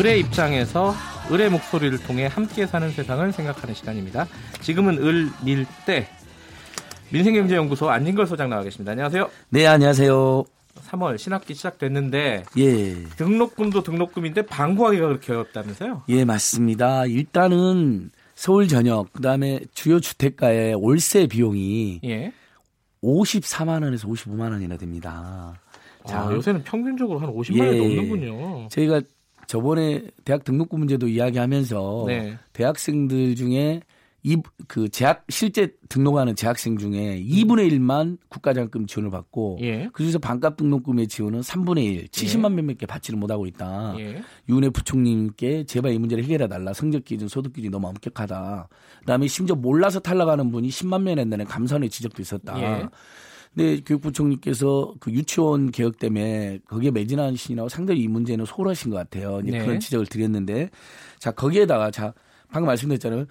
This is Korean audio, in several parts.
을의 입장에서 을의 목소리를 통해 함께 사는 세상을 생각하는 시간입니다. 지금은 을, 밀, 때 민생경제연구소 안진걸 소장 나와 계십니다. 안녕하세요. 네, 안녕하세요. 3월 신학기 시작됐는데 예. 등록금도 등록금인데 방구하기가 그렇게 어렵다면서요? 예, 맞습니다. 일단은 서울 전역 그다음에 주요 주택가의 월세 비용이 예. 54만 원에서 55만 원이나 됩니다. 자, 아, 요새는 평균적으로 한 50만 원이 예, 넘는군요. 저희가 저번에 대학 등록금 문제도 이야기하면서 네. 대학생들 중에 이그 재학 실제 등록하는 재학생 중에 2분의 1만 국가장학금 지원을 받고 예. 그중에서 반값 등록금의 지원은 3분의 1, 70만 예. 몇몇 개 받지를 못하고 있다. 예. 윤해 부총님께 제발 이 문제를 해결해 달라. 성적 기준, 소득 기준이 너무 엄격하다. 그다음에 심지어 몰라서 탈락하는 분이 10만 명 된다는 감사원의 지적도 있었다. 예. 근데 교육부총리께서 그 유치원 개혁 때문에 거기에 매진하시느라고 상당히 이 문제는 소홀하신 것 같아요. 이제 네. 그런 지적을 드렸는데 자 거기에다가 자 방금 말씀드렸잖아요.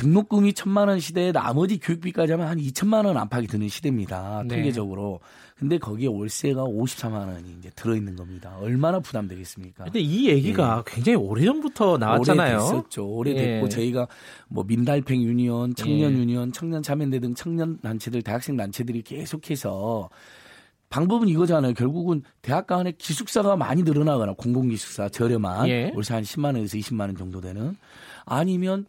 등록금이 천만 원 시대에 나머지 교육비까지 하면 한 2천만 원 안팎이 드는 시대입니다. 네. 통계적으로. 근데 거기에 월세가 54만 원이 이제 들어 있는 겁니다. 얼마나 부담되겠습니까? 근데 이 얘기가 예. 굉장히 오래전부터 나왔잖아요. 오래됐었죠. 오래됐고 예. 저희가 뭐 민달팽 청년 예. 유니온, 청년 자매대 등 청년 단체들, 대학생 단체들이 계속해서 방법은 이거잖아요. 결국은 대학 간에 기숙사가 많이 늘어나거나 공공기숙사 저렴한 예. 월세 한 10만 원에서 20만 원 정도 되는 아니면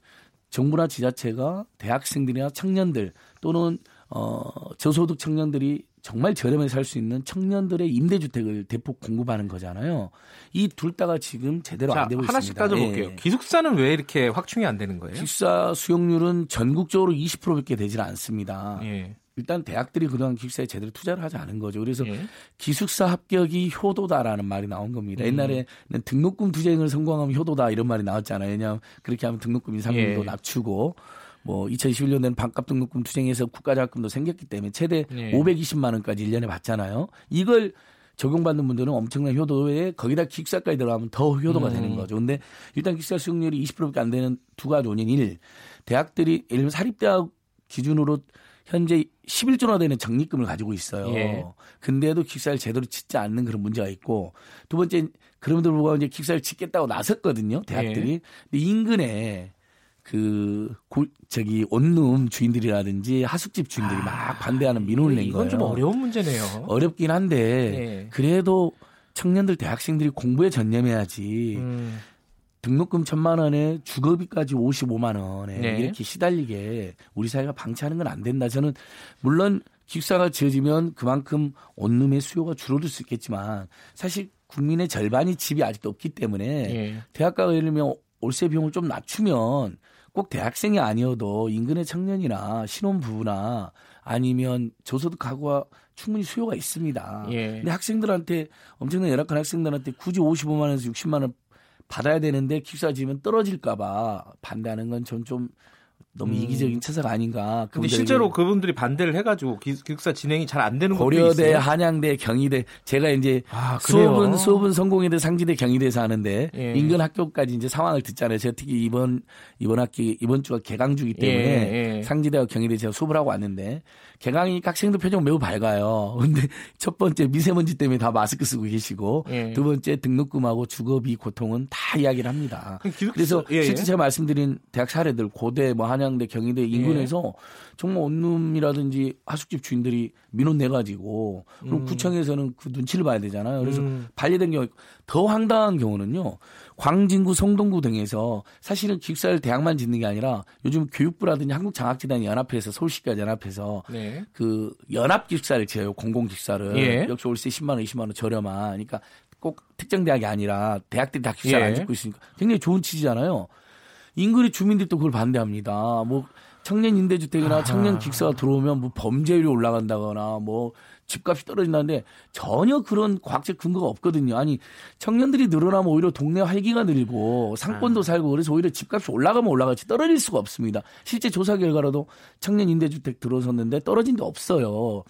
정부나 지자체가 대학생들이나 청년들 또는 어 저소득 청년들이 정말 저렴하게 살 수 있는 청년들의 임대주택을 대폭 공급하는 거잖아요. 이 둘 다가 지금 제대로 자, 안 되고 하나씩 있습니다. 하나씩 따져볼게요. 예. 기숙사는 왜 이렇게 확충이 안 되는 거예요? 기숙사 수용률은 전국적으로 20%밖에 되질 않습니다. 예. 일단 대학들이 그동안 기숙사에 제대로 투자를 하지 않은 거죠. 그래서 예. 기숙사 합격이 효도다라는 말이 나온 겁니다. 음. 옛날에는 등록금 투쟁을 성공하면 효도다 이런 말이 나왔잖아요. 왜냐하면 그렇게 하면 등록금 인상률도 예. 낮추고 뭐 2021년에는 반값 등록금 투쟁에서 국가자금도 생겼기 때문에 최대 예. 520만 원까지 1년에 받잖아요. 이걸 적용받는 분들은 엄청난 효도에 거기다 기숙사까지 들어가면 더 효도가 음. 되는 거죠. 근데 일단 기숙사 수용률이 20%밖에 안 되는 두 가지 원인 1. 대학들이 예를 들면 사립대학 기준으로 현재 11조나 되는 적립금을 가지고 있어요. 예. 근데도 기숙사를 제대로 짓지 않는 그런 문제가 있고 두 번째 그럼에도 불구하고 이제 기숙사를 짓겠다고 나섰거든요. 대학들이. 예. 근데 인근에 그 고, 저기 원룸 주인들이라든지 하숙집 주인들이 아, 막 반대하는 민원을 낸 거예요. 이건 좀 어려운 문제네요. 어렵긴 한데 예. 그래도 청년들 대학생들이 공부에 전념해야지. 음. 등록금 천만 원에 주거비까지 55만 원에 네. 이렇게 시달리게 우리 사회가 방치하는 건 안 된다. 저는 물론 기숙사가 지어지면 그만큼 원룸의 수요가 줄어들 수 있겠지만 사실 국민의 절반이 집이 아직도 없기 때문에 네. 대학가가 예를 들면 월세 비용을 좀 낮추면 꼭 대학생이 아니어도 인근의 청년이나 신혼부부나 아니면 저소득 가구가 충분히 수요가 있습니다. 예. 근데 학생들한테 엄청난 열악한 학생들한테 굳이 55만 원에서 60만 원 받아야 되는데 기숙사 지면 떨어질까봐 반대하는 건 전 좀 너무 음. 이기적인 처사가 아닌가. 근데 실제로 그분들이 반대를 해가지고 기숙사 진행이 잘 안 되는 고려대, 한양대, 경희대 제가 이제 아, 수업은 수업은 성공회대, 상지대, 경희대에서 하는데 예. 인근 학교까지 이제 상황을 듣잖아요. 제가 특히 이번 이번 학기 이번 주가 개강주기 때문에 예, 예. 상지대와 경희대 제가 수업을 하고 왔는데 개강이니까 학생들 표정 매우 밝아요. 근데 첫 번째 미세먼지 때문에 다 마스크 쓰고 계시고 예. 두 번째 등록금하고 주거비 고통은 다 이야기를 합니다. 기숙사, 그래서 예, 예. 실제 제가 말씀드린 대학 사례들 고대 뭐 한 양대 경희대 인근에서 예. 정말 원룸이라든지 하숙집 주인들이 민원 내 가지고 그리고 음. 구청에서는 그 눈치를 봐야 되잖아요. 그래서 음. 반려된 경우 더 황당한 경우는요. 광진구, 성동구 등에서 사실은 기숙사를 대학만 짓는 게 아니라 요즘 교육부라든지 한국장학재단 연합회에서 서울시까지 연합해서 네. 그 연합 기숙사를 지어요. 공공 기숙사를 예. 역시 월세 10만 원, 20만 원 저렴한. 그러니까 꼭 특정 대학이 아니라 대학들이 다 기숙사를 예. 안 짓고 있으니까 굉장히 좋은 취지잖아요. 인근의 주민들도 그걸 반대합니다. 뭐 청년 임대주택이나 아. 청년 기숙사가 들어오면 뭐 범죄율이 올라간다거나 뭐 집값이 떨어진다는데 전혀 그런 과학적 근거가 없거든요. 아니 청년들이 늘어나면 오히려 동네 활기가 늘고 상권도 아. 살고 그래서 오히려 집값이 올라가면 올라가지 떨어질 수가 없습니다. 실제 조사 결과로도 청년 임대주택 들어섰는데 떨어진 데 없어요.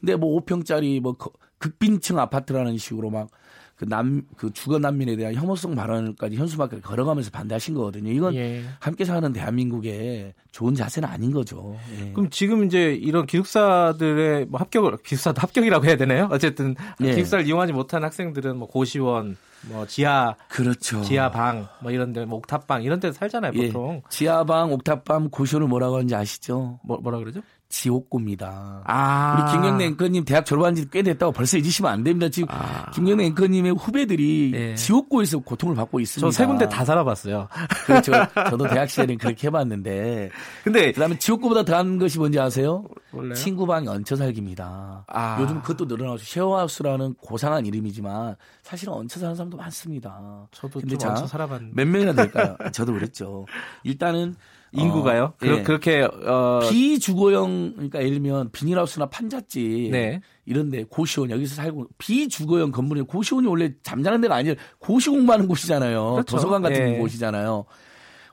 근데 뭐 5평짜리 뭐 극빈층 아파트라는 식으로 막 그 남, 그 주거 난민에 대한 혐오성 발언까지 현수막을 걸어가면서 반대하신 거거든요. 이건 예. 함께 사는 대한민국의 좋은 자세는 아닌 거죠. 예. 그럼 지금 이제 이런 기숙사들의 뭐 합격을, 기숙사도 합격이라고 해야 되나요? 어쨌든 예. 기숙사를 이용하지 못한 학생들은 뭐 고시원, 뭐 지하 그렇죠. 지하방 뭐 이런 데 뭐 옥탑방 이런 데 살잖아요, 예. 보통. 예. 지하방, 옥탑방, 고시원을 뭐라고 하는지 아시죠? 뭐 뭐라 그러죠? 지옥고입니다. 아. 우리 김경래 앵커님 대학 졸업한 지 꽤 됐다고 벌써 잊으시면 안 됩니다. 지금 아. 김경래 앵커님의 후배들이 네. 지옥고에서 고통을 받고 있습니다. 저 세 군데 다 살아봤어요. 그렇죠. 저도 대학 시절에 그렇게 해봤는데. 근데 그다음에 지옥고보다 더한 것이 뭔지 아세요? 몰라요? 친구방이 얹혀 살기입니다. 아. 요즘 그것도 늘어나고 쉐어하우스라는 고상한 이름이지만 사실은 얹혀 사는 사람도 많습니다. 저도 근데 좀 얹혀 살아봤는데 몇 명이나 될까요? 저도 그랬죠. 일단은 인구가요? 어, 그, 예. 그 렇게 어... 비주거형 그러니까 예를 들면 비닐하우스나 판잣집 네. 이런데 고시원 여기서 살고 비주거형 건물이 고시원이 원래 잠자는 데가 아니라 고시 공부하는 곳이잖아요. 그렇죠. 도서관 같은 예. 곳이잖아요.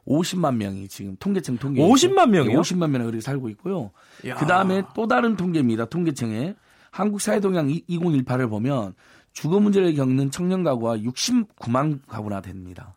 50만 명이 지금 통계청 통계 50만 명이요? 50만 명이 그렇게 살고 있고요. 그 다음에 또 다른 통계입니다. 통계청에 한국 사회동향 2018을 보면 주거 문제를 겪는 청년 가구가 69만 가구나 됩니다.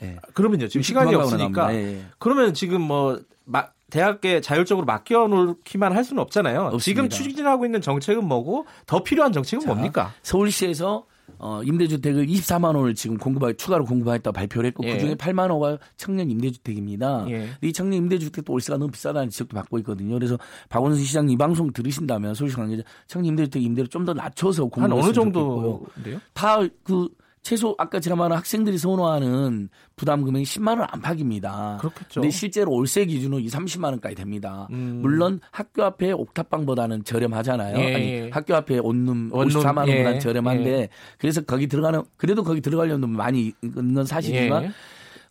네. 그러면요. 지금 시간이 없으니까 네. 그러면 지금 뭐 마, 대학에 자율적으로 맡겨놓기만 할 수는 없잖아요. 없습니다. 지금 추진하고 있는 정책은 뭐고 더 필요한 정책은 자, 뭡니까? 서울시에서 어, 임대주택을 24만 원을 지금 공급하 추가로 공급하겠다고 발표를 했고 예. 그중에 8만 원가 청년 임대주택입니다. 예. 이 청년 임대주택도 월세가 너무 비싸다는 지적도 받고 있거든요. 그래서 박원순 시장 이 방송 들으신다면 서울시 관계자 청년 임대주택 임대를 좀 더 낮춰서 공급한 어느 정도인데요? 다그 최소 아까 제가 말한 학생들이 선호하는 부담 금액이 10만 원 안팎입니다. 그렇겠죠. 근데 실제로 올세 기준으로 2, 30만 원까지 됩니다. 음. 물론 학교 앞에 옥탑방보다는 저렴하잖아요. 예. 아니 예. 학교 앞에 온룸 54만 원보다는 예. 저렴한데 예. 그래서 거기 들어가는 그래도 거기 들어가려는 돈 많이 있는 건 사실이지만 예.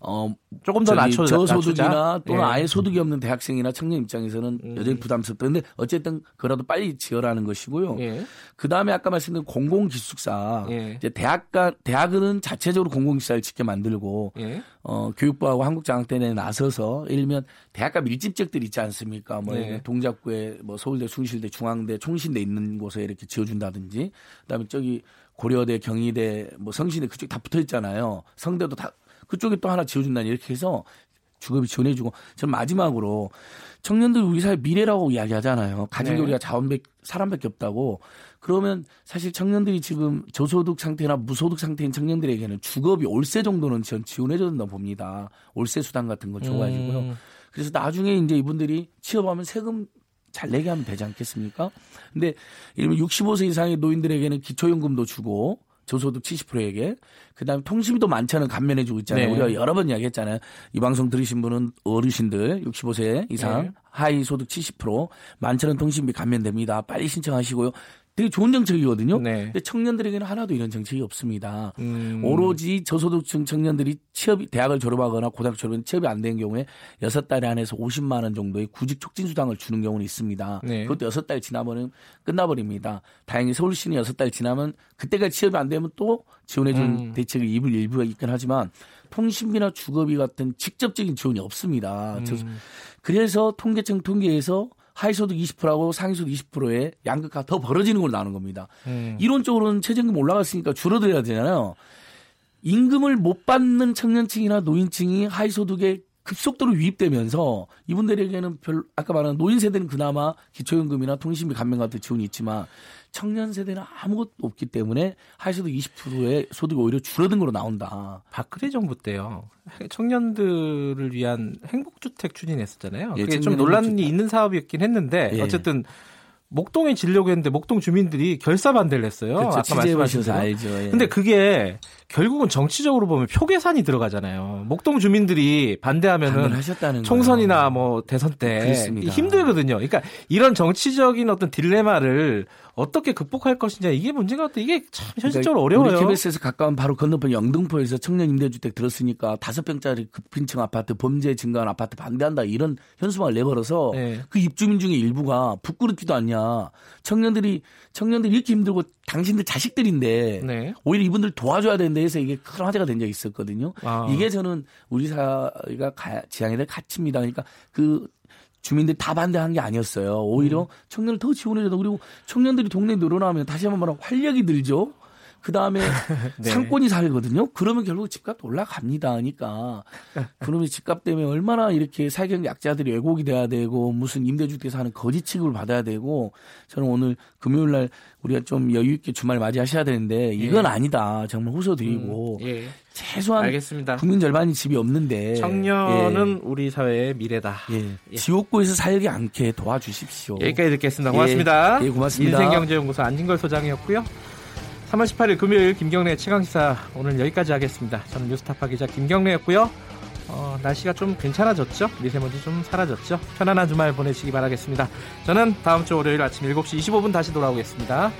어 조금 더 낮춰 저소득이나 또는 예. 아예 소득이 없는 대학생이나 청년 입장에서는 음. 여전히 부담스럽다. 근데 어쨌든 그라도 빨리 지어라는 것이고요. 예. 그 다음에 아까 말씀드린 공공 기숙사. 예. 이제 대학가 대학은 자체적으로 공공 기숙사를 직접 만들고 예. 어 교육부하고 한국장학대에 나서서 들면 대학가 밀집지역들 있지 않습니까? 뭐 네. 동작구에 뭐 서울대, 숭실대, 중앙대, 총신대 있는 곳에 이렇게 지어준다든지 그다음에 저기 고려대, 경희대, 뭐 성신대 그쪽 다 붙어 있잖아요. 성대도 다 그쪽에 또 하나 지어준다니 이렇게 해서 주급이 지원해주고 전 마지막으로 청년들 우리 사회 미래라고 이야기하잖아요. 가진 게 네. 우리가 자원백 사람밖에 없다고. 그러면 사실 청년들이 지금 저소득 상태나 무소득 상태인 청년들에게는 주급이 올세 정도는 전 지원해줘야 된다고 봅니다. 올세 수당 같은 거 줘가지고요. 음. 그래서 나중에 이제 이분들이 취업하면 세금 잘 내게 하면 되지 않겠습니까? 근데 이러면 65세 이상의 노인들에게는 기초연금도 주고 저소득 70%에게 그다음에 통신비도 많잖아요. 감면해주고 있잖아요. 네. 우리가 여러 번 이야기했잖아요. 이 방송 들으신 분은 어르신들 65세 이상 네. 하위 소득 70% 만천원 통신비 감면됩니다. 빨리 신청하시고요. 되게 좋은 정책이거든요. 네. 근데 청년들에게는 하나도 이런 정책이 없습니다. 음. 오로지 저소득층 청년들이 취업이 대학을 졸업하거나 고등학교 졸업은 취업이 안 된 경우에 여섯 달에 한해서 50만 원 정도의 구직 촉진 수당을 주는 경우는 있습니다. 네. 그것도 여섯 달 지나면 끝나버립니다. 다행히 서울시는 여섯 달 지나면 그때가 취업이 안 되면 또 지원해준 음. 대책을 입을 일부가 있긴 하지만 통신비나 주거비 같은 직접적인 지원이 없습니다. 음. 그래서 통계청 통계에서 하위소득 20%하고 상위소득 20%의 양극화 더 벌어지는 걸로 나오는 겁니다. 음. 이론적으로는 최저임금 올라갔으니까 줄어들어야 되잖아요. 임금을 못 받는 청년층이나 노인층이 하위소득에 급속도로 유입되면서 이분들에게는 별 아까 말한 노인 세대는 그나마 기초연금이나 통신비 감면 같은 지원이 있지만 청년 세대는 아무것도 없기 때문에 하위소득 20%의 소득이 오히려 줄어든 걸로 나온다. 박근혜 정부 때요. 청년들을 위한 행복주택 추진했었잖아요. 예, 그게 좀 논란이 행복주택. 있는 사업이었긴 했는데 예. 어쨌든 목동에 지려고 했는데 목동 주민들이 결사 반대를 했어요. 그렇죠. 아까 말씀하신 대로. 알죠. 예. 근데 그게 결국은 정치적으로 보면 표 계산이 들어가잖아요. 목동 주민들이 반대하면은 총선이나 뭐 대선 때 그렇습니다. 힘들거든요. 그러니까 이런 정치적인 어떤 딜레마를 어떻게 극복할 것이냐 이게 문제가 같아. 이게 참 그러니까 현실적으로 그러니까 어려워요. 우리 KBS에서 가까운 바로 건너편 영등포에서 청년 임대주택 들었으니까 다섯 평짜리 급빈층 아파트 범죄 증가한 아파트 반대한다 이런 현수막을 내버려서 네. 그 입주민 중에 일부가 부끄럽지도 않냐. 청년들이 청년들이 이렇게 힘들고 당신들 자식들인데 네. 오히려 이분들 도와줘야 되는데 해서 이게 큰 화제가 된 적이 있었거든요. 아. 이게 저는 우리 사회가 지향해야 될 가치입니다. 그러니까 그 주민들이 다 반대한 게 아니었어요. 오히려 음. 청년을 더 지원해줘도 그리고 청년들이 동네에 늘어나면 다시 한번 말하면 활력이 들죠. 그 다음에 네. 상권이 살거든요. 그러면 결국 집값 올라갑니다. 하니까 그러면 집값 때문에 얼마나 이렇게 사경 약자들이 왜곡이 돼야 되고 무슨 임대주택에서 하는 거짓 취급을 받아야 되고 저는 오늘 금요일 날 우리가 좀 여유 있게 주말 맞이하셔야 되는데 이건 예. 아니다. 정말 호소드리고 음, 예. 최소한 알겠습니다. 국민 절반이 집이 없는데 청년은 예. 우리 사회의 미래다. 예. 예. 지옥고에서 살지 않게 도와주십시오. 여기까지 듣겠습니다. 고맙습니다. 예, 고맙습니다. 인생경제연구소 안진걸 소장이었고요. 3월 18일 금요일 김경래 최강시사 오늘 여기까지 하겠습니다. 저는 뉴스타파 기자 김경래였고요. 어, 날씨가 좀 괜찮아졌죠? 미세먼지 좀 사라졌죠? 편안한 주말 보내시기 바라겠습니다. 저는 다음 주 월요일 아침 7시 25분 다시 돌아오겠습니다.